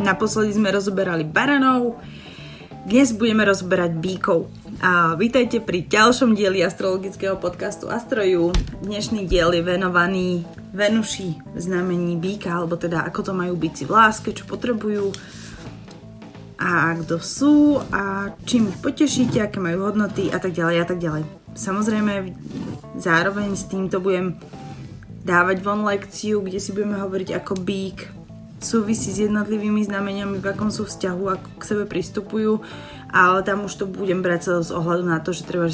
Naposledy sme rozoberali baranov, dnes budeme rozberať bíkov. A vítajte pri ďalšom dieli astrologického podcastu Astroju. Dnešný diel je venovaný Venuši v znamení býka, alebo teda ako to majú byť si v láske, čo potrebujú a kto sú a čím ich potešíte, aké majú hodnoty a tak ďalej a tak ďalej. Samozrejme, zároveň s týmto budem dávať von lekciu, kde si budeme hovoriť ako bík súvisí s jednotlivými znameniami, v akom sú vzťahu, ako k sebe pristupujú, ale tam už to budem brať z ohľadu na to, že treba,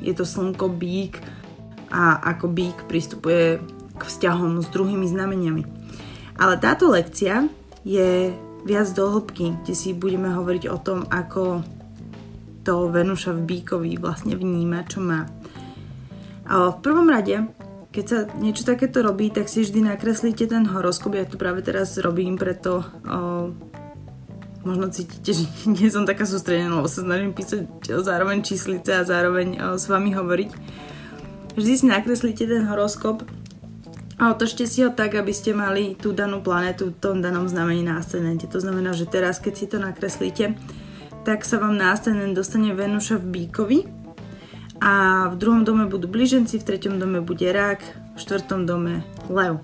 je to slnko bík a ako bík pristupuje k vzťahom s druhými znameniami. Ale táto lekcia je viac do hĺbky, kde si budeme hovoriť o tom, ako to Venuša v bíkovi vlastne vníma, čo má. V prvom rade keď sa niečo takéto robí, tak si vždy nakreslíte ten horoskop. Ja to práve teraz robím, preto o, možno cítite, že nie som taká sústredená, lebo sa snažím písať zároveň číslice a zároveň o, s vami hovoriť. Vždy si nakreslíte ten horoskop a otočte si ho tak, aby ste mali tú danú planetu v tom danom znamení na ascendente. To znamená, že teraz, keď si to nakreslíte, tak sa vám na ascendent dostane Venuša v Bíkovi, a v druhom dome budú blíženci, v treťom dome bude rák, v štvrtom dome lev.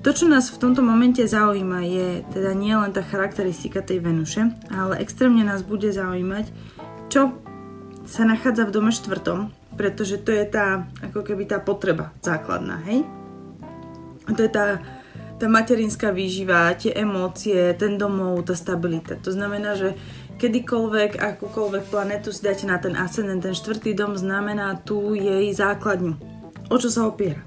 To, čo nás v tomto momente zaujíma, je teda nie len tá charakteristika tej Venuše, ale extrémne nás bude zaujímať, čo sa nachádza v dome štvrtom, pretože to je tá, ako keby tá potreba základná, hej? A to je tá, tá materinská výživa, tie emócie, ten domov, tá stabilita. To znamená, že kedykoľvek, akúkoľvek planetu si dáte na ten ascendent, ten štvrtý dom znamená tú jej základňu. O čo sa opiera?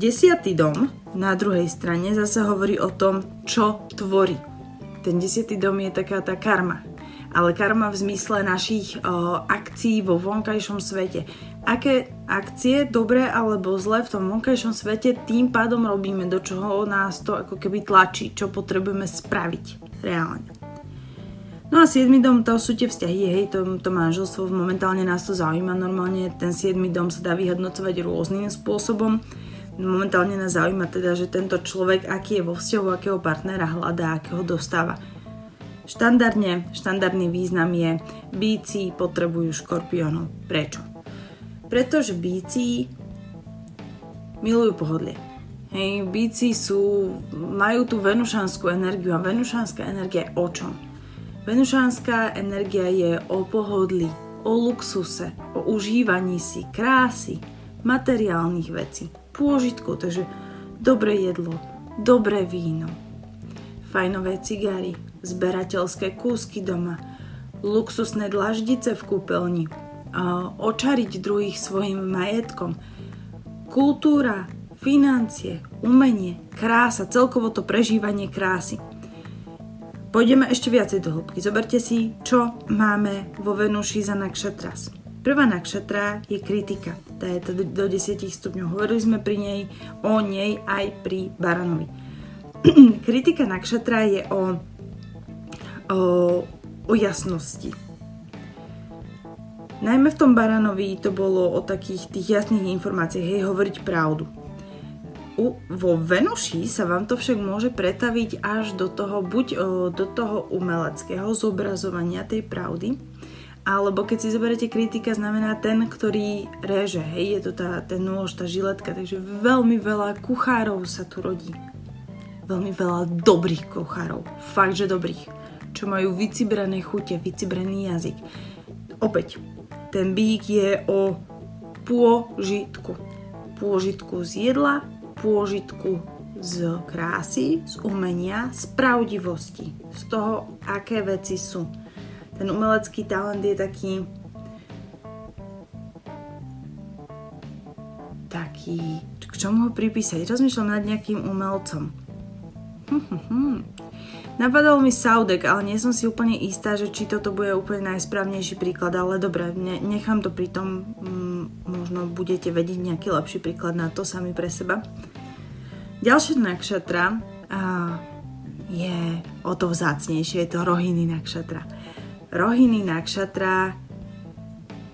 Desiatý dom na druhej strane zase hovorí o tom, čo tvorí. Ten desiatý dom je taká tá karma. Ale karma v zmysle našich o, akcií vo vonkajšom svete. Aké akcie, dobré alebo zlé v tom vonkajšom svete, tým pádom robíme, do čoho nás to ako keby tlačí, čo potrebujeme spraviť reálne. No a 7. dom, to sú tie vzťahy, hej, to, to manželstvo, momentálne nás to zaujíma, normálne ten 7. dom sa dá vyhodnocovať rôznym spôsobom. Momentálne nás zaujíma teda, že tento človek, aký je vo vzťahu, akého partnera hľadá, akého dostáva. Štandardne, štandardný význam je, bíci potrebujú škorpiónov. Prečo? Pretože bíci milujú pohodlie. Hej, bíci sú, majú tú venušanskú energiu a venušanská energia je o čom? Venušánska energia je o pohodli, o luxuse, o užívaní si krásy, materiálnych vecí, pôžitku, takže dobré jedlo, dobré víno, fajnové cigary, zberateľské kúsky doma, luxusné dlaždice v kúpeľni, očariť druhých svojim majetkom, kultúra, financie, umenie, krása, celkovo to prežívanie krásy. Pôjdeme ešte viacej do hĺbky. Zoberte si, čo máme vo Venuši za nakšatras. Prvá nakšatra je kritika. Tá je to do 10 stupňov. Hovorili sme pri nej o nej aj pri Baranovi. kritika nakšatra je o, o, o jasnosti. Najmä v tom Baranovi to bolo o takých tých jasných informáciách, hej, hovoriť pravdu. U, vo Venuši sa vám to však môže pretaviť až do toho, buď o, do toho umeleckého zobrazovania tej pravdy, alebo keď si zoberiete kritika, znamená ten, ktorý reže, hej, je to tá, ten nôž, tá žiletka, takže veľmi veľa kuchárov sa tu rodí. Veľmi veľa dobrých kuchárov, fakt, že dobrých, čo majú vycibrané chute, vycibrený jazyk. Opäť, ten bík je o pôžitku. Pôžitku z jedla, pôžitku z krásy, z umenia, z pravdivosti, z toho, aké veci sú. Ten umelecký talent je taký taký, k čomu ho pripísať? Rozmýšľam nad nejakým umelcom. Hm, hm, hm. Napadol mi Saudek, ale nie som si úplne istá, že či toto bude úplne najsprávnejší príklad, ale dobre, ne, nechám to pri tom, mm, možno budete vedieť nejaký lepší príklad na to sami pre seba. Ďalšia nakšatra a, je o to vzácnejšie, je to rohiny nakšatra. Rohiny nakšatra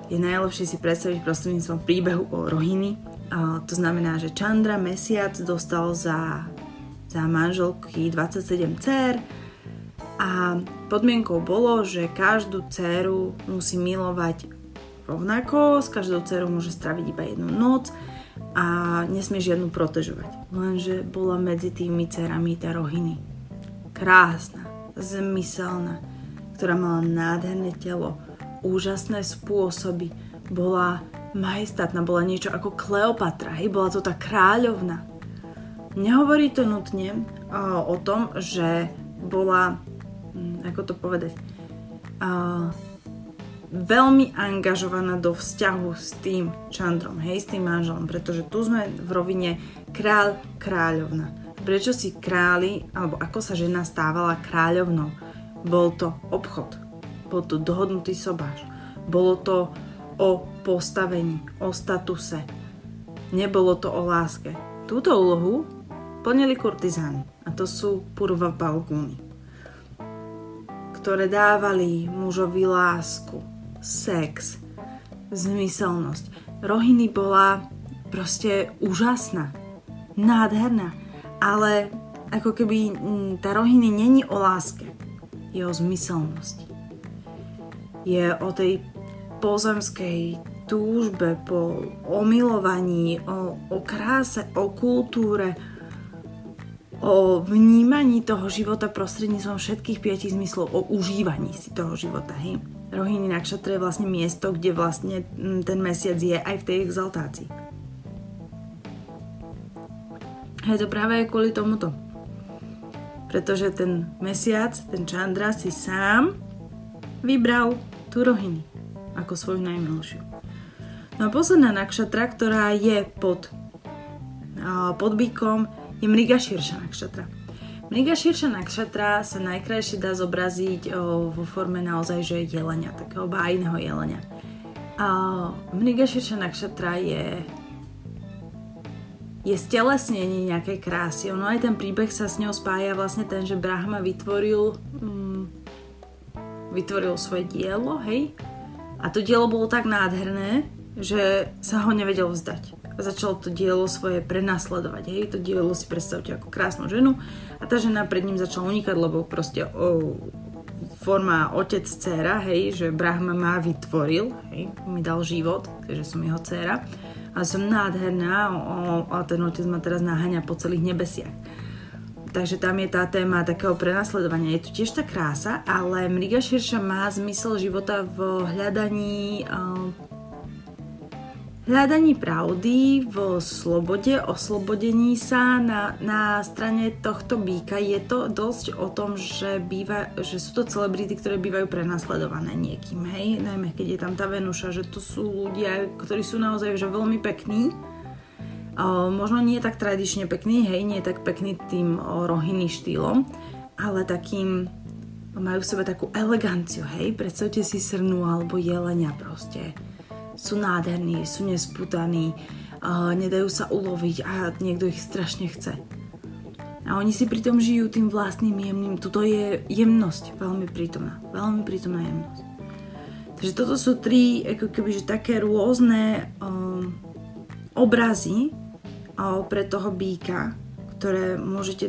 je najlepšie si predstaviť prostredníctvom príbehu o rohiny. A, to znamená, že Chandra mesiac dostal za za manželky 27 dcer a podmienkou bolo, že každú dceru musí milovať rovnako, s každou dcerou môže straviť iba jednu noc a nesmie žiadnu protežovať. Lenže bola medzi tými dcerami tá rohiny. Krásna, zmyselná, ktorá mala nádherné telo, úžasné spôsoby, bola majestátna, bola niečo ako Kleopatra, hej, bola to tá kráľovna. Nehovorí to nutne o, tom, že bola Hm, ako to povedať, veľmi angažovaná do vzťahu s tým Čandrom, hej, s tým manželom, pretože tu sme v rovine kráľ, kráľovna. Prečo si králi, alebo ako sa žena stávala kráľovnou? Bol to obchod, bol to dohodnutý sobáš, bolo to o postavení, o statuse, nebolo to o láske. Túto úlohu plnili kurtizány a to sú purva balgúny ktoré dávali mužovi lásku, sex, zmyselnosť. Rohiny bola proste úžasná, nádherná, ale ako keby mm, tá Rohiny není o láske, je o zmyselnosti. Je o tej pozemskej túžbe po omilovaní, o, o kráse, o kultúre, o vnímaní toho života prostredníctvom všetkých piatich zmyslov, o užívaní si toho života. Hej. Rohini Nakšatra je vlastne miesto, kde vlastne mm, ten mesiac je aj v tej exaltácii. Je to práve aj kvôli tomuto. Pretože ten mesiac, ten Chandra si sám vybral tú Rohini ako svoju najmilšiu. No a posledná nakšatra, ktorá je pod, pod bykom, je Mriga Širša Nakšatra. Mriga Širša Nakšatra sa najkrajšie dá zobraziť vo forme naozaj, že jelenia, takého bájneho jelenia. A Mriga Širša Nakšatra je je stelesnenie nejakej krásy. Ono aj ten príbeh sa s ňou spája vlastne ten, že Brahma vytvoril mm, vytvoril svoje dielo, hej? A to dielo bolo tak nádherné, že sa ho nevedel vzdať a začal to dielo svoje prenasledovať. Hej, to dielo si predstavte ako krásnu ženu a tá žena pred ním začala unikať, lebo proste o, forma otec dcera, hej, že Brahma ma vytvoril, hej, mi dal život, takže som jeho dcera a som nádherná a ten otec ma teraz naháňa po celých nebesiach. Takže tam je tá téma takého prenasledovania. Je tu tiež tá krása, ale Mriga Širša má zmysel života v hľadaní uh, hľadaní pravdy, v slobode, oslobodení sa na, na strane tohto býka. Je to dosť o tom, že, býva, že sú to celebrity, ktoré bývajú prenasledované niekým, hej, najmä keď je tam tá Venuša, že to sú ľudia, ktorí sú naozaj že veľmi pekní, o, možno nie tak tradične pekný, hej, nie tak pekný tým o, rohiny štýlom, ale takým majú v sebe takú eleganciu, hej, predstavte si srnu alebo jelenia proste sú nádherní, sú nesputaní, uh, nedajú sa uloviť a niekto ich strašne chce. A oni si pritom žijú tým vlastným jemným. Tuto je jemnosť veľmi prítomná. Veľmi prítomná jemnosť. Takže toto sú tri ako keby, že také rôzne um, obrazy uh, pre toho býka, ktoré môžete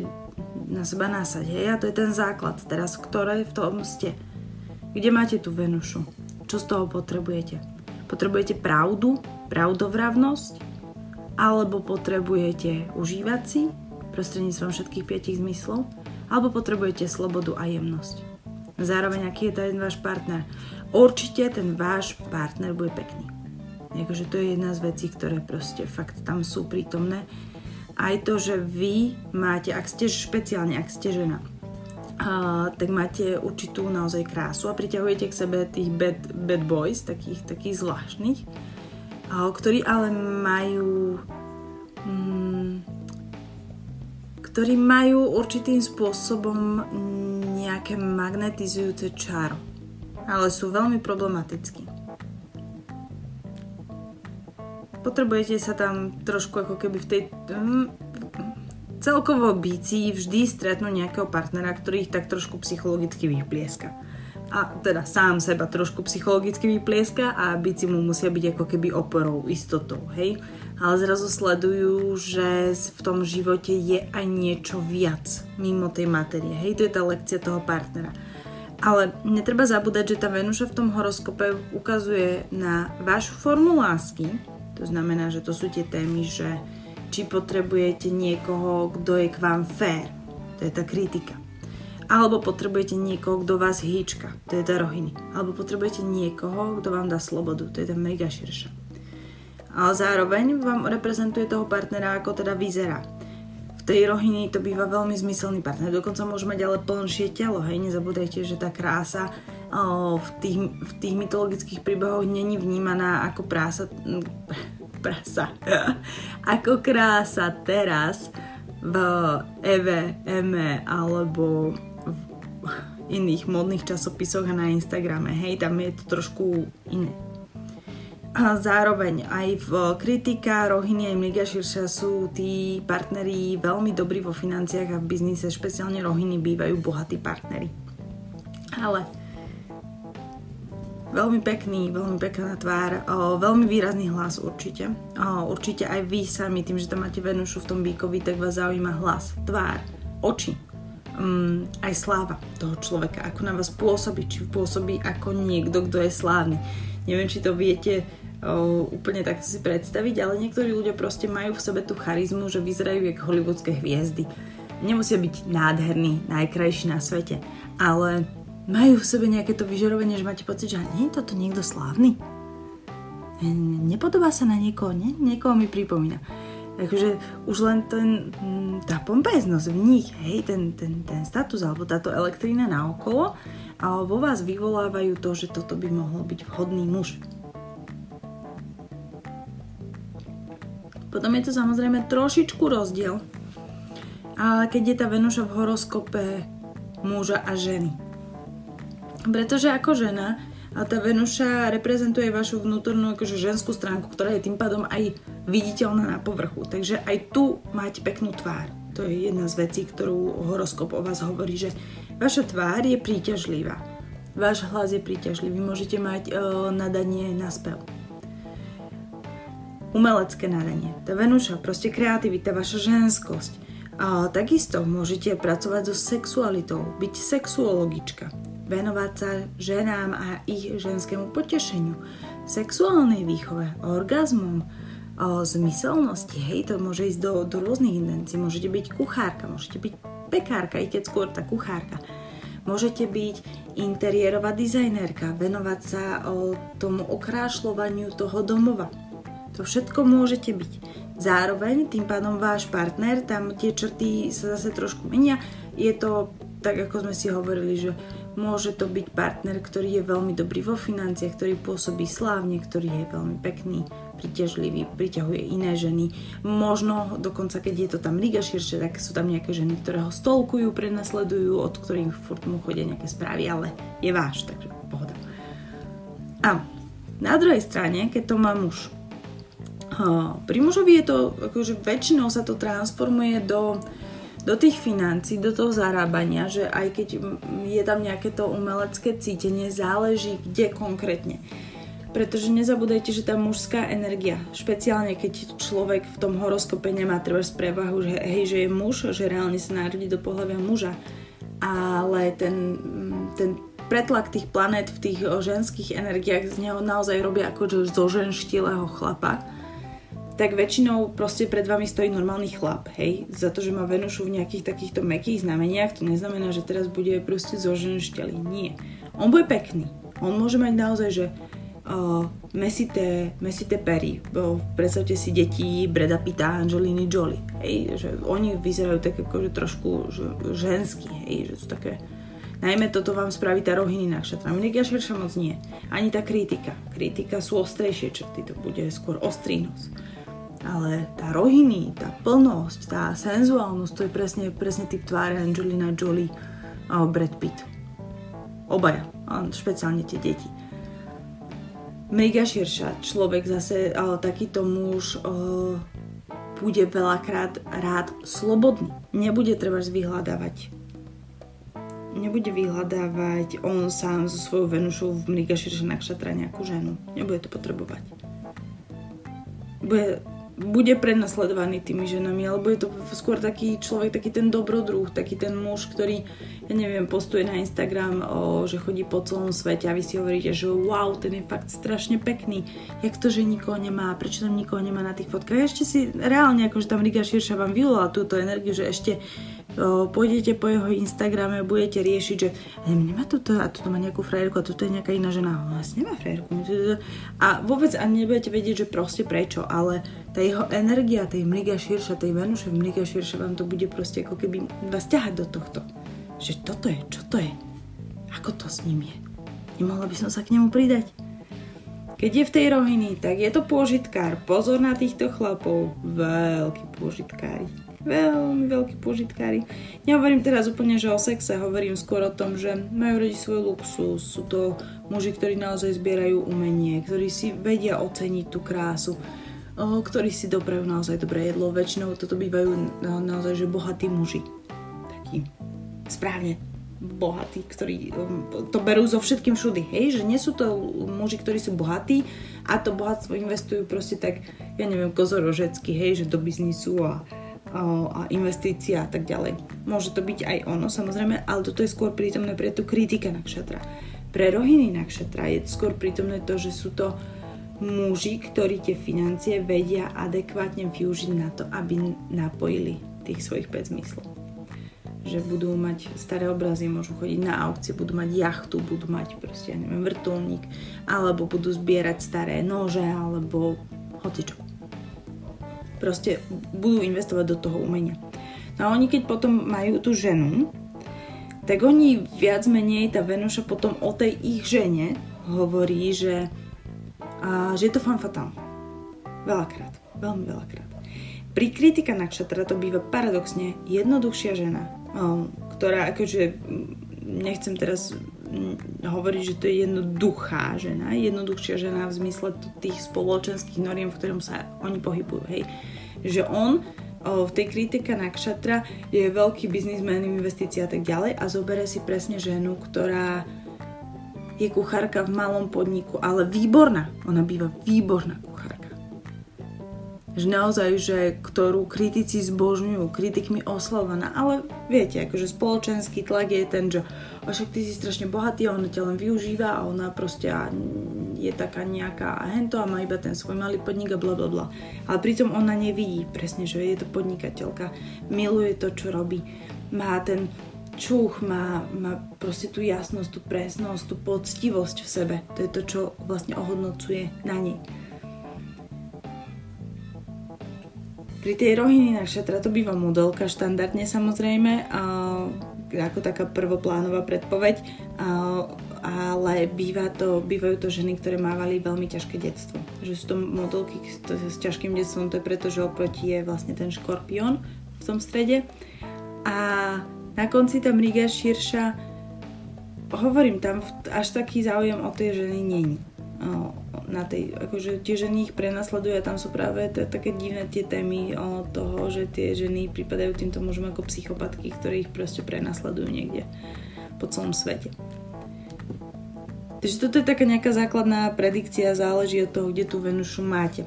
na seba nasať. Hej? A to je ten základ teraz, ktoré v tom ste. Kde máte tú Venušu? Čo z toho potrebujete? Potrebujete pravdu, pravdovravnosť, alebo potrebujete užívať si prostredníctvom všetkých piatich zmyslov, alebo potrebujete slobodu a jemnosť. Zároveň, aký je ten váš partner. Určite ten váš partner bude pekný. Akože to je jedna z vecí, ktoré proste fakt tam sú prítomné. Aj to, že vy máte, ak ste špeciálne, ak ste žena, a, tak máte určitú naozaj krásu a priťahujete k sebe tých bad, bad boys, takých, takých zvláštnych, a, ktorí ale majú mm, ktorí majú určitým spôsobom nejaké magnetizujúce čaro, ale sú veľmi problematickí. Potrebujete sa tam trošku ako keby v tej... Mm, Celkovo bíci vždy stretnú nejakého partnera, ktorý ich tak trošku psychologicky vyplieska. A teda sám seba trošku psychologicky vyplieska a bíci mu musia byť ako keby oporou, istotou, hej? ale zrazu sledujú, že v tom živote je aj niečo viac mimo tej materie. Hej, to je tá lekcia toho partnera. Ale netreba zabúdať, že tá Venuša v tom horoskope ukazuje na vašu formu lásky. To znamená, že to sú tie témy, že či potrebujete niekoho, kto je k vám fair. To je tá kritika. Alebo potrebujete niekoho, kto vás hýčka. To je tá rohiny. Alebo potrebujete niekoho, kto vám dá slobodu. To je tá mega širša ale zároveň vám reprezentuje toho partnera, ako teda vyzerá. V tej rohini to býva veľmi zmyselný partner, dokonca môže mať ale plnšie telo, hej, nezabúdajte, že tá krása o, v, tých, v tých mytologických príbehoch není vnímaná ako prása, prasa, ako krása teraz v Eve, Eme alebo v iných modných časopisoch a na Instagrame, hej, tam je to trošku iné. A zároveň aj v kritika Rohiny aj Mega Širša sú tí partneri veľmi dobrí vo financiách a v biznise, špeciálne Rohiny bývajú bohatí partneri. Ale veľmi pekný, veľmi pekná tvár, o, veľmi výrazný hlas určite. O, určite aj vy sami, tým, že tam máte Venušu v tom bíkovi, tak vás zaujíma hlas, tvár, oči, um, aj sláva toho človeka, ako na vás pôsobí, či pôsobí ako niekto, kto je slávny. Neviem, či to viete úplne takto si predstaviť, ale niektorí ľudia proste majú v sebe tú charizmu, že vyzerajú jak hollywoodske hviezdy. Nemusia byť nádherní, najkrajší na svete, ale majú v sebe nejaké to vyžarovanie, že máte pocit, že nie je toto niekto slávny. Nepodobá sa na niekoho, nie? Niekoho mi pripomína. Takže už len ten, mm, tá pompeznosť v nich, hej, ten, ten, ten status alebo táto elektrína na okolo a vo vás vyvolávajú to, že toto by mohol byť vhodný muž. Potom je to samozrejme trošičku rozdiel, ale keď je tá Venuša v horoskope muža a ženy. Pretože ako žena, a tá Venuša reprezentuje vašu vnútornú akože ženskú stránku, ktorá je tým pádom aj viditeľná na povrchu. Takže aj tu máte peknú tvár. To je jedna z vecí, ktorú horoskop o vás hovorí, že vaša tvár je príťažlivá. Váš hlas je príťažlivý, môžete mať e, nadanie na spev umelecké nadanie. Tá Venuša, proste kreativita, vaša ženskosť. A takisto môžete pracovať so sexualitou, byť sexuologička, venovať sa ženám a ich ženskému potešeniu, sexuálnej výchove, orgazmom, o zmyselnosti, hej, to môže ísť do, do rôznych intencií, môžete byť kuchárka, môžete byť pekárka, i keď skôr tá kuchárka. Môžete byť interiérová dizajnérka, venovať sa o tomu okrášľovaniu toho domova, to všetko môžete byť. Zároveň tým pádom váš partner, tam tie črty sa zase trošku menia. Je to tak, ako sme si hovorili, že môže to byť partner, ktorý je veľmi dobrý vo financiách, ktorý pôsobí slávne, ktorý je veľmi pekný, priťažlivý, priťahuje iné ženy. Možno dokonca, keď je to tam liga širšie, tak sú tam nejaké ženy, ktoré ho stolkujú, prenasledujú, od ktorých furt mu chodia nejaké správy, ale je váš, takže pohoda. A na druhej strane, keď to má muž, pri mužovi je to, akože väčšinou sa to transformuje do, do tých financí, do toho zarábania, že aj keď je tam nejaké to umelecké cítenie, záleží kde konkrétne. Pretože nezabúdajte, že tá mužská energia, špeciálne keď človek v tom horoskope nemá treba prevahu, že hej, že je muž, že reálne sa narodí do pohľavia muža, ale ten, ten pretlak tých planét v tých ženských energiách z neho naozaj robia ako zo ženštilého chlapa tak väčšinou proste pred vami stojí normálny chlap, hej, za to, že má Venušu v nejakých takýchto mekých znameniach, to neznamená, že teraz bude proste zoženšteli, nie. On bude pekný, on môže mať naozaj, že uh, mesité, mesité pery, predstavte si deti Breda Pitta Angeliny Jolie, hej, že oni vyzerajú tak akože trošku že, ženský, hej, že sú také Najmä toto vám spraví tá rohiny nakšatra. Mne širša moc nie. Ani tá kritika. Kritika sú ostrejšie črty, to bude skôr ostrý nos ale tá rohiny, tá plnosť, tá senzuálnosť, to je presne, presne typ tváre Angelina Jolie a Brad Pitt. Obaja, a špeciálne tie deti. Mega širša, človek zase, ale takýto muž uh, bude veľakrát rád slobodný. Nebude treba vyhľadávať nebude vyhľadávať on sám so svojou Venušou v Mriga Širša Nakšatra nejakú ženu. Nebude to potrebovať. Bude bude prenasledovaný tými ženami, alebo je to skôr taký človek, taký ten dobrodruh, taký ten muž, ktorý, ja neviem, postuje na Instagram, o, že chodí po celom svete a vy si hovoríte, že wow, ten je fakt strašne pekný, jak to, že nikoho nemá, prečo tam nikoho nemá na tých fotkách. Ešte si reálne, akože tam Riga Širša vám vyvolala túto energiu, že ešte pôjdete po jeho Instagrame, budete riešiť, že nemá toto a toto má nejakú frajerku a toto je nejaká iná žena, on vlastne nemá frajerku. A vôbec ani nebudete vedieť, že proste prečo, ale tá jeho energia, tej mliga širša, tej Venuše mliga širša vám to bude proste ako keby vás ťahať do tohto. Že toto je, čo to je? Ako to s ním je? Nemohla by som sa k nemu pridať? Keď je v tej rohiny, tak je to pôžitkár. Pozor na týchto chlapov. Veľký pôžitkári veľmi veľkí požitkári. Nehovorím teraz úplne, že o sexe, hovorím skôr o tom, že majú radi svoj luxus, sú to muži, ktorí naozaj zbierajú umenie, ktorí si vedia oceniť tú krásu, ktorí si doprajú naozaj dobré jedlo. Väčšinou toto bývajú naozaj, že bohatí muži. Takí správne bohatí, ktorí to berú so všetkým všudy, hej, že nie sú to muži, ktorí sú bohatí a to bohatstvo investujú proste tak, ja neviem, kozorožecky, hej, že do biznisu a a investícia a tak ďalej. Môže to byť aj ono samozrejme, ale toto je skôr prítomné pre tú kritika nakšatra. Pre rohiny nakšatra je skôr prítomné to, že sú to muži, ktorí tie financie vedia adekvátne využiť na to, aby napojili tých svojich 5 zmyslov. Že budú mať staré obrazy, môžu chodiť na aukcie, budú mať jachtu, budú mať proste, ja neviem, vrtulník, alebo budú zbierať staré nože, alebo hocičo proste budú investovať do toho umenia. No a oni keď potom majú tú ženu, tak oni viac menej, tá Venuša potom o tej ich žene hovorí, že, a, že je to fan fatál. Veľakrát, veľmi veľakrát. Pri kritika nakšatra to býva paradoxne jednoduchšia žena, ktorá akože, nechcem teraz hovoriť, že to je jednoduchá žena, jednoduchšia žena v zmysle tých spoločenských noriem, v ktorom sa oni pohybujú. Hej. Že on v tej kritike na kšatra je veľký biznismen, investícia a tak ďalej a zoberie si presne ženu, ktorá je kuchárka v malom podniku, ale výborná. Ona býva výborná kuchárka že naozaj, že ktorú kritici zbožňujú, kritikmi oslavovaná, ale viete, akože spoločenský tlak je ten, že však ty si strašne bohatý a ona ťa len využíva a ona proste je taká nejaká hento a má iba ten svoj malý podnik a bla bla bla. Ale pritom ona nevidí presne, že je to podnikateľka, miluje to, čo robí, má ten čuch, má, má proste tú jasnosť, tú presnosť, tú poctivosť v sebe. To je to, čo vlastne ohodnocuje na nej. Pri tej rohiny nakšatra to býva modelka štandardne samozrejme, a, ako taká prvoplánová predpoveď, a, ale býva to, bývajú to ženy, ktoré mávali veľmi ťažké detstvo. Že sú to modelky s, ťažkým detstvom, to je preto, že oproti je vlastne ten škorpión v tom strede. A na konci tam Riga širša, hovorím, tam až taký záujem o tie ženy není na tej, akože tie ženy ich prenasledujú a tam sú práve t- také divné tie témy o toho, že tie ženy pripadajú týmto mužom ako psychopatky, ktorí ich proste prenasledujú niekde po celom svete. Takže toto je taká nejaká základná predikcia, záleží od toho, kde tú Venušu máte.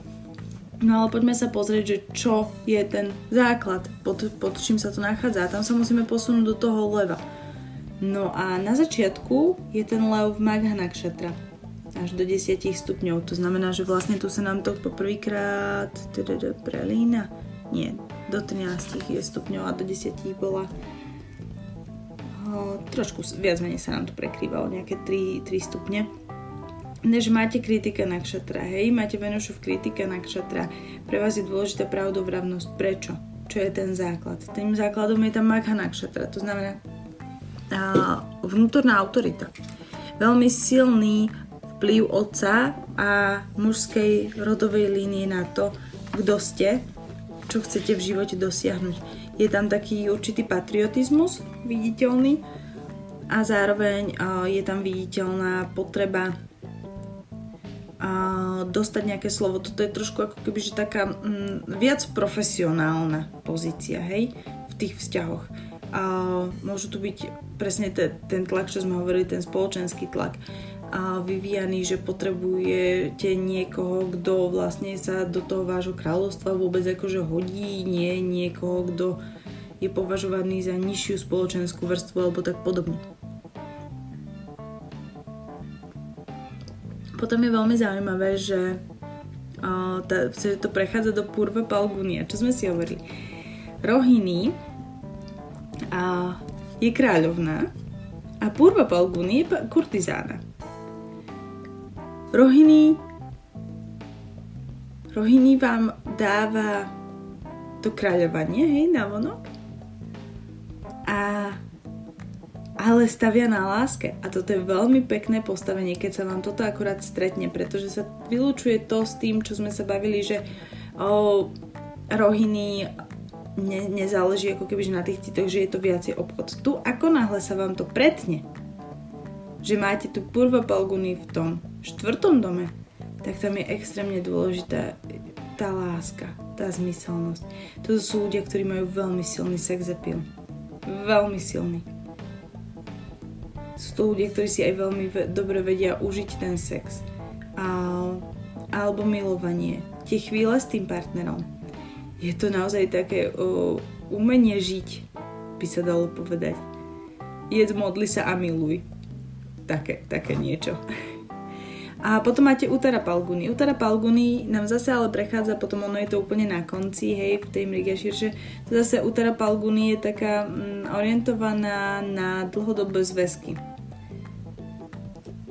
No ale poďme sa pozrieť, že čo je ten základ, pod, pod čím sa to nachádza. A tam sa musíme posunúť do toho leva. No a na začiatku je ten lev v Magha Nakshatra až do 10 stupňov. To znamená, že vlastne tu sa nám to poprvýkrát teda prelína. Nie, do 13 je stupňov a do 10 bola trošku viac menej sa nám to prekrývalo, nejaké 3, 3 stupne. Než máte kritika na kšatra, hej, máte Venušu v kritika na kšatra, pre vás je dôležitá pravdovravnosť. Prečo? Čo je ten základ? Tým základom je tam Magha Nakshatra, to znamená a, vnútorná autorita. Veľmi silný vplyv otca a mužskej rodovej línie na to, kto ste, čo chcete v živote dosiahnuť. Je tam taký určitý patriotizmus viditeľný a zároveň je tam viditeľná potreba dostať nejaké slovo. Toto je trošku ako keby, že taká mm, viac profesionálna pozícia, hej, v tých vzťahoch. Môžu tu byť presne te, ten tlak, čo sme hovorili, ten spoločenský tlak vyvíjaný, že potrebujete niekoho, kto vlastne sa do toho vášho kráľovstva vôbec akože hodí, nie niekoho, kto je považovaný za nižšiu spoločenskú vrstvu alebo tak podobne. Potom je veľmi zaujímavé, že uh, to prechádza do Purva Palgunia, čo sme si hovorili. Rohini a je kráľovná a Purva Palguni je kurtizána. Rohini Rohini vám dáva to kráľovanie, hej, na vonok. A ale stavia na láske. A toto je veľmi pekné postavenie, keď sa vám toto akurát stretne, pretože sa vylúčuje to s tým, čo sme sa bavili, že o, rohiny ne, nezáleží ako keby na tých citoch, že je to viacej obchod. Tu ako náhle sa vám to pretne, že máte tu Purva Palguny v tom štvrtom dome, tak tam je extrémne dôležitá tá láska, tá zmyselnosť. To sú ľudia, ktorí majú veľmi silný sex appeal. Veľmi silný. Sú to ľudia, ktorí si aj veľmi ve- dobre vedia užiť ten sex. A, alebo milovanie. Tie chvíle s tým partnerom. Je to naozaj také o, umenie žiť, by sa dalo povedať. Jedz, modli sa a miluj také, také niečo. A potom máte Utara Palguni. Utara Palguni nám zase ale prechádza, potom ono je to úplne na konci, hej, v tej Mriga širšie. To zase Utara Palguni je taká mm, orientovaná na dlhodobé zväzky.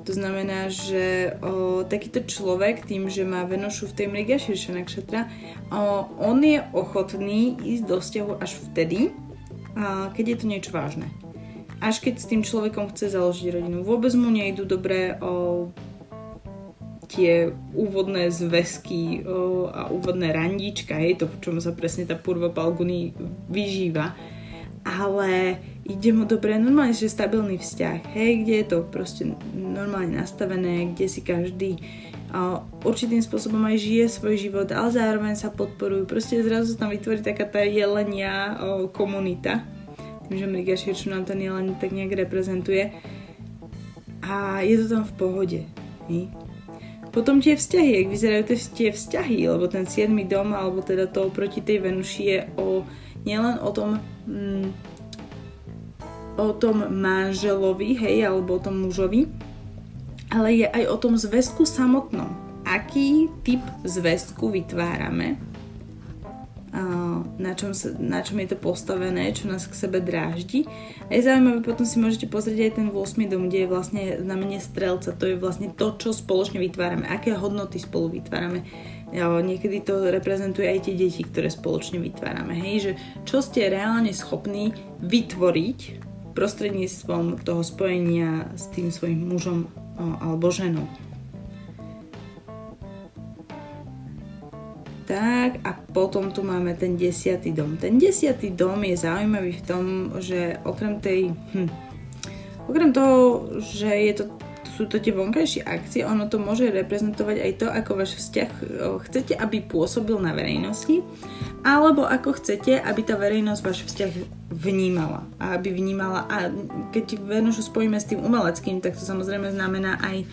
To znamená, že o, takýto človek, tým, že má Venošu v tej Mriga o, on je ochotný ísť do vzťahu až vtedy, a, keď je to niečo vážne až keď s tým človekom chce založiť rodinu. Vôbec mu nejdu dobré o, tie úvodné zväzky o, a úvodné randíčka, hej, to, v čom sa presne tá purva Palguny vyžíva. Ale ide mu dobre, normálne, že stabilný vzťah, hej, kde je to proste normálne nastavené, kde si každý a určitým spôsobom aj žije svoj život, ale zároveň sa podporujú. Proste zrazu sa tam vytvorí taká tá jelenia o, komunita, tým, že Mriga Širšu nám ten jelen tak nejak reprezentuje. A je to tam v pohode. Hej? Potom tie vzťahy, jak vyzerajú tie vzťahy, lebo ten 7. dom, alebo teda to proti tej Venuši je o, nielen o tom mm, o tom manželovi, hej, alebo o tom mužovi, ale je aj o tom zväzku samotnom. Aký typ zväzku vytvárame na čom, sa, na čom je to postavené, čo nás k sebe dráždi. A je zaujímavé, potom si môžete pozrieť aj ten 8. dom, kde je vlastne znamenie strelca, to je vlastne to, čo spoločne vytvárame, aké hodnoty spolu vytvárame. Niekedy to reprezentuje aj tie deti, ktoré spoločne vytvárame. Hej, že čo ste reálne schopní vytvoriť prostredníctvom toho spojenia s tým svojim mužom alebo ženou. Tak a potom tu máme ten desiatý dom. Ten desiatý dom je zaujímavý v tom, že okrem tej... Hm, okrem toho, že je to, sú to tie vonkajšie akcie, ono to môže reprezentovať aj to, ako váš vzťah chcete, aby pôsobil na verejnosti, alebo ako chcete, aby tá verejnosť váš vzťah vnímala. A aby vnímala, a keď Venušu spojíme s tým umeleckým, tak to samozrejme znamená aj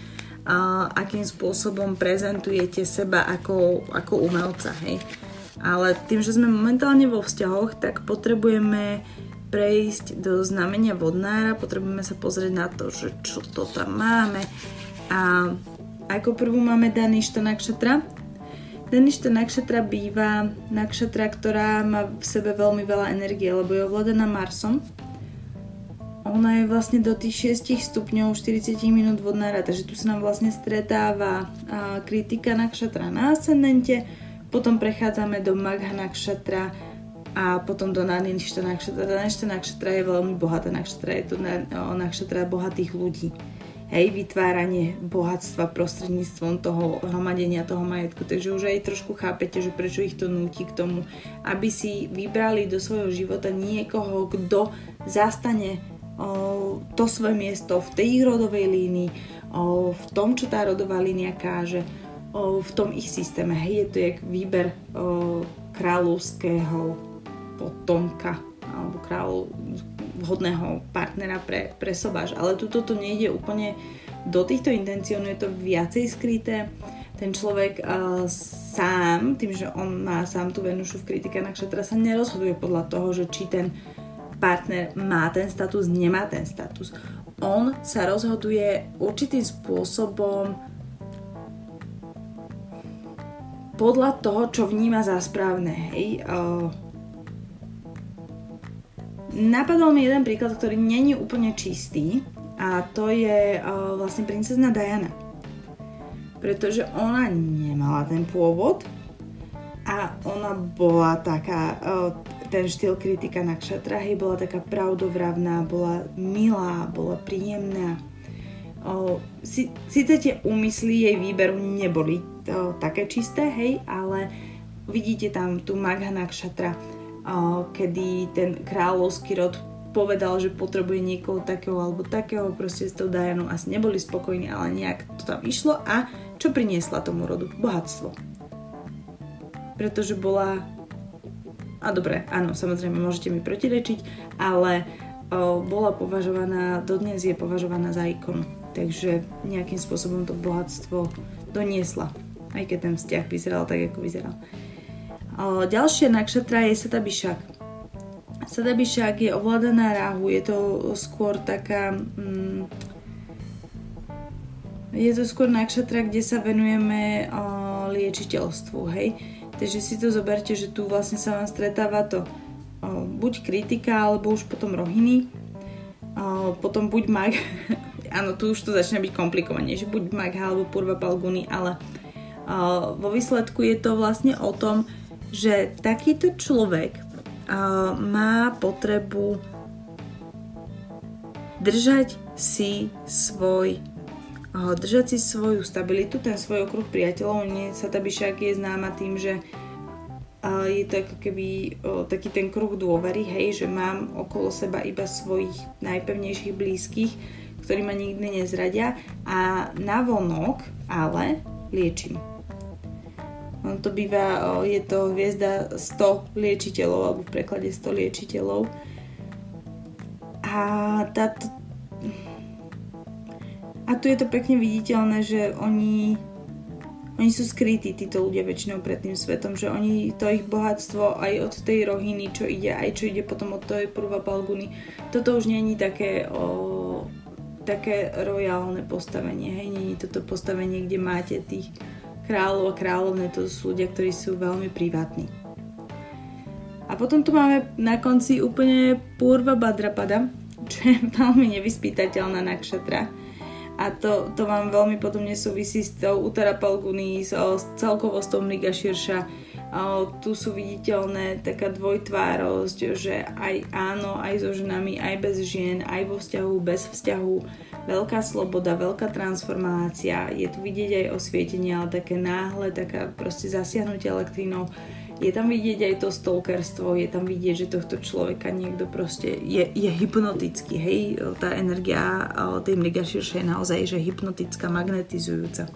a akým spôsobom prezentujete seba ako, ako umelca, hej. Ale tým, že sme momentálne vo vzťahoch, tak potrebujeme prejsť do znamenia vodnára, potrebujeme sa pozrieť na to, že čo to tam máme. A ako prvú máme Daništa Nakšatra. Daništa Nakšatra býva Nakšatra, ktorá má v sebe veľmi veľa energie, lebo je ovládaná Marsom ona je vlastne do tých 6 stupňov 40 minút vodnára, takže tu sa nám vlastne stretáva kritika nakšatra na ascendente, potom prechádzame do magha nakšatra a potom do Nanishta nakšatra. Nanishta nakšatra je veľmi bohatá nakšatra, je to nakšatra bohatých ľudí. Hej, vytváranie bohatstva prostredníctvom toho hromadenia toho majetku. Takže už aj trošku chápete, že prečo ich to núti k tomu, aby si vybrali do svojho života niekoho, kto zastane to svoje miesto v tej ich rodovej línii, v tom, čo tá rodová línia káže, v tom ich systéme. Hej, je to jak výber kráľovského potomka alebo kráľov vhodného partnera pre, pre sobáš. Ale tu toto nejde úplne do týchto intenciónov je to viacej skryté. Ten človek uh, sám, tým, že on má sám tú Venušu v kritike nakšatra, sa nerozhoduje podľa toho, že či ten partner má ten status, nemá ten status. On sa rozhoduje určitým spôsobom podľa toho, čo vníma za správne. Hej. Napadol mi jeden príklad, ktorý není úplne čistý a to je vlastne princezna Diana. Pretože ona nemala ten pôvod a ona bola taká, ten štýl kritika na kšatra, hej, bola taká pravdovravná, bola milá, bola príjemná. Uh, si, tie úmysly jej výberu neboli to, také čisté, hej, ale vidíte tam tú Maghana Kšatra, kedy ten kráľovský rod povedal, že potrebuje niekoho takého alebo takého, proste s tou Dianou asi neboli spokojní, ale nejak to tam išlo a čo priniesla tomu rodu? Bohatstvo. Pretože bola a dobre, áno, samozrejme môžete mi protirečiť, ale o, bola považovaná, dodnes je považovaná za ikonu. Takže nejakým spôsobom to bohatstvo doniesla aj keď ten vzťah vyzeral tak, ako vyzeral. O, ďalšia nakšatra je Satabišak. Satabišak je ovládaná ráhu, je to skôr taká... Mm, je to skôr nakšatra, kde sa venujeme o, liečiteľstvu, hej. Takže si to zoberte, že tu vlastne sa vám stretáva to buď kritika, alebo už potom rohiny, potom buď mag, áno, tu už to začína byť komplikovanejšie, buď mag alebo purva palguny, ale vo výsledku je to vlastne o tom, že takýto človek má potrebu držať si svoj držať si svoju stabilitu, ten svoj okruh priateľov. Nie, Satabišák je známa tým, že je to ako keby taký ten kruh dôvery, hej, že mám okolo seba iba svojich najpevnejších blízkych, ktorí ma nikdy nezradia a navonok ale liečím. On to býva, je to hviezda 100 liečiteľov, alebo v preklade 100 liečiteľov. A táto... A tu je to pekne viditeľné, že oni oni sú skrytí, títo ľudia väčšinou pred tým svetom, že oni, to ich bohatstvo aj od tej rohiny, čo ide, aj čo ide potom od tej prvá Balguny, toto už není také, o, také rojálne postavenie, hej, není toto postavenie, kde máte tých kráľov a kráľovné, to sú ľudia, ktorí sú veľmi privátni. A potom tu máme na konci úplne Purva Badrapada, čo je veľmi nevyspytateľná nakšatra. A to, to vám veľmi potom nesúvisí s tou Uttara Palguni, s, s celkovo s tou Mriga Širša. Tu sú viditeľné taká dvojtvárosť, že aj áno, aj so ženami, aj bez žien, aj vo vzťahu, bez vzťahu veľká sloboda, veľká transformácia, je tu vidieť aj osvietenie, ale také náhle, taká proste zasiahnutie elektrínou. Je tam vidieť aj to stalkerstvo, je tam vidieť, že tohto človeka niekto proste je, je hypnotický, hej, tá energia tej mrigaširšej je naozaj že hypnotická, magnetizujúca.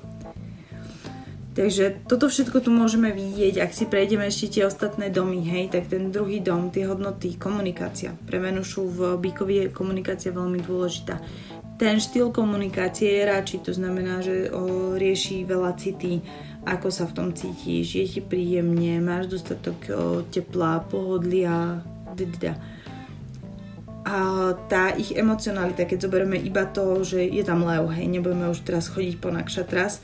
Takže toto všetko tu môžeme vidieť, ak si prejdeme ešte tie ostatné domy, hej, tak ten druhý dom, tie hodnoty, komunikácia. Pre Venušu v Bíkovi je komunikácia veľmi dôležitá ten štýl komunikácie je radší, to znamená, že o, rieši veľa city, ako sa v tom cítiš, je ti príjemne, máš dostatok tepla, pohodlia, dda. A tá ich emocionalita, keď zoberieme iba to, že je tam lev, hej, nebudeme už teraz chodiť po nakšatras,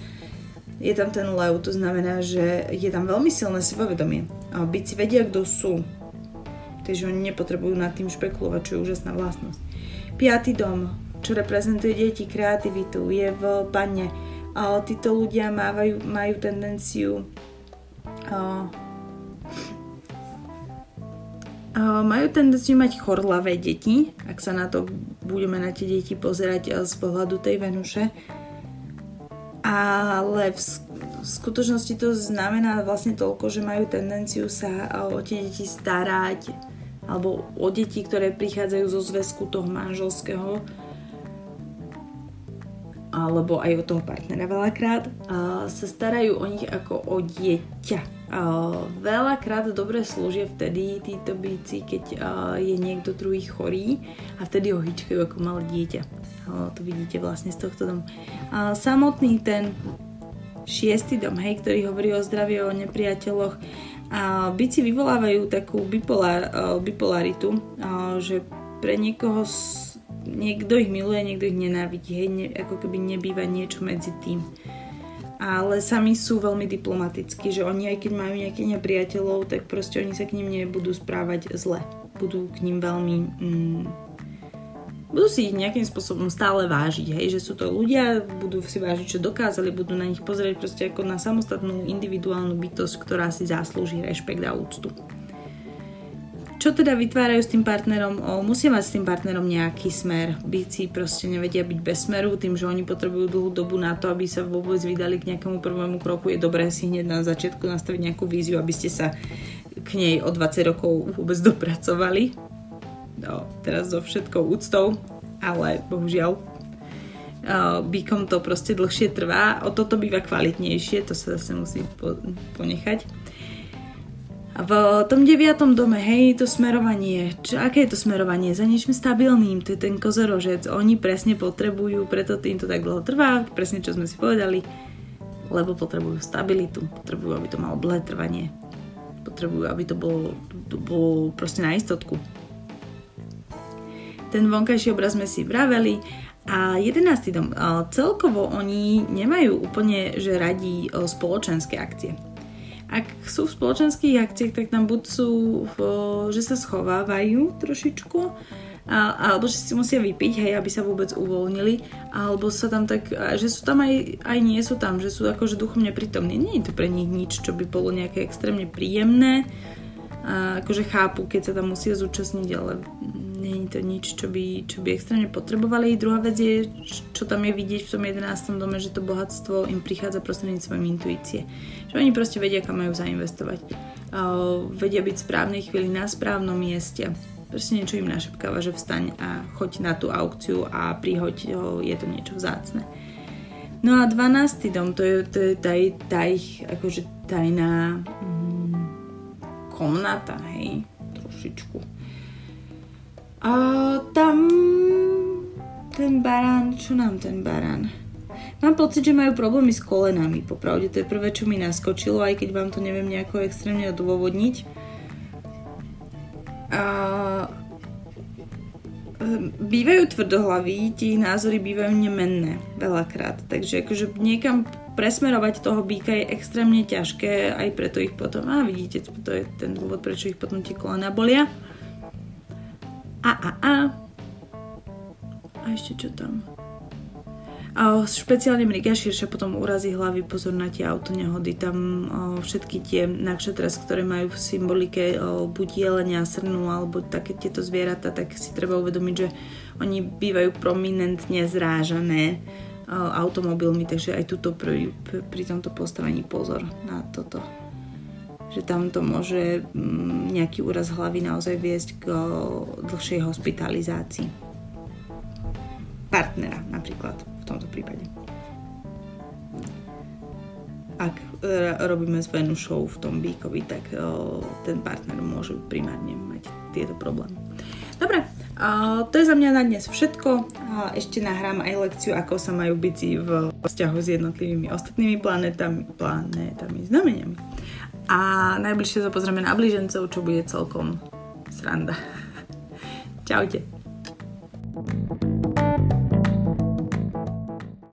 je tam ten lev, to znamená, že je tam veľmi silné sebavedomie. Byť si vedia, kto sú. Takže oni nepotrebujú nad tým špekulovať, čo je úžasná vlastnosť. Piatý dom, čo reprezentuje deti, kreativitu, je v panne. Títo ľudia mávajú, majú tendenciu majú tendenciu mať chorlavé deti, ak sa na to budeme na tie deti pozerať z pohľadu tej Venuše. Ale v skutočnosti to znamená vlastne toľko, že majú tendenciu sa o tie deti starať alebo o deti, ktoré prichádzajú zo zväzku toho manželského, alebo aj o toho partnera veľakrát, sa starajú o nich ako o dieťa. Veľakrát dobre slúžia vtedy títo bíci, keď je niekto druhý chorý a vtedy ho hýčkajú ako malé dieťa. To vidíte vlastne z tohto domu. Samotný ten šiestý dom, hej, ktorý hovorí o zdraví, o nepriateľoch, a bici vyvolávajú takú bipolar, bipolaritu, že pre niekoho niekto ich miluje, niekto ich nenávidí, hej, ne, ako keby nebýva niečo medzi tým ale sami sú veľmi diplomatickí, že oni aj keď majú nejakých nepriateľov, tak proste oni sa k ním nebudú správať zle. Budú k ním veľmi... Mm, budú si ich nejakým spôsobom stále vážiť, hej, že sú to ľudia, budú si vážiť, čo dokázali, budú na nich pozrieť proste ako na samostatnú individuálnu bytosť, ktorá si zaslúži rešpekt a úctu. Čo teda vytvárajú s tým partnerom? O, musia mať s tým partnerom nejaký smer. Bíci proste nevedia byť bez smeru, tým, že oni potrebujú dlhú dobu na to, aby sa vôbec vydali k nejakému prvému kroku. Je dobré si hneď na začiatku nastaviť nejakú víziu, aby ste sa k nej o 20 rokov vôbec dopracovali. No, teraz so všetkou úctou, ale bohužiaľ bíkom to proste dlhšie trvá. O toto býva kvalitnejšie, to sa zase musí ponechať. V tom deviatom dome, hej, to smerovanie, čo, aké je to smerovanie? Za niečím stabilným, to je ten kozorožec. Oni presne potrebujú, preto tým to tak dlho trvá, presne čo sme si povedali, lebo potrebujú stabilitu, potrebujú, aby to malo dlhé trvanie. Potrebujú, aby to bolo, to bolo proste na istotku. Ten vonkajší obraz sme si vraveli a 11. dom, celkovo oni nemajú úplne, že radí spoločenské akcie ak sú v spoločenských akciách, tak tam buď sú, v, že sa schovávajú trošičku, alebo že si musia vypiť, hej, aby sa vôbec uvoľnili, alebo sa tam tak, že sú tam aj, aj nie sú tam, že sú akože duchom neprítomní. Nie je to pre nich nič, čo by bolo nejaké extrémne príjemné, a akože chápu, keď sa tam musia zúčastniť, ale je to nič, čo by, čo by extrémne potrebovali. Druhá vec je, čo tam je vidieť v tom 11. dome, že to bohatstvo im prichádza prostredníctvom intuície. Že oni proste vedia, kam majú zainvestovať. Uh, vedia byť v správnej chvíli na správnom mieste. Proste niečo im našepkáva, že vstaň a choď na tú aukciu a prihoď, oh, je to niečo vzácne. No a 12. dom, to je, to je taj, taj, akože tajná mm, komnata, hej, trošičku a tam ten barán, čo nám ten barán? Mám pocit, že majú problémy s kolenami, popravde. To je prvé, čo mi naskočilo, aj keď vám to neviem nejako extrémne odôvodniť. A ehm, bývajú tvrdohlaví, tie ich názory bývajú nemenné veľakrát. Takže akože niekam presmerovať toho býka je extrémne ťažké, aj preto ich potom, a vidíte, to je ten dôvod, prečo ich potom tie kolena bolia. A, a, a. A ešte čo tam? A špeciálne Mriga Širša potom urazí hlavy, pozor na tie autonehody. Tam o, všetky tie nakšetras, ktoré majú v symbolike o, buď jelenia, srnu alebo také tieto zvieratá, tak si treba uvedomiť, že oni bývajú prominentne zrážané o, automobilmi, takže aj tuto pri, pri tomto postavení pozor na toto že tam to môže mm, nejaký úraz hlavy naozaj viesť k dlhšej hospitalizácii. Partnera napríklad v tomto prípade. Ak e, robíme s Venušou v tom bíkovi, tak ten partner môže primárne mať tieto problémy. Dobre, to je za mňa na dnes všetko. Ešte nahrám aj lekciu, ako sa majú byci v vzťahu s jednotlivými ostatnými planetami, planetami, znameniami a najbližšie sa pozrieme na blížencov, čo bude celkom sranda. Čaute. thank you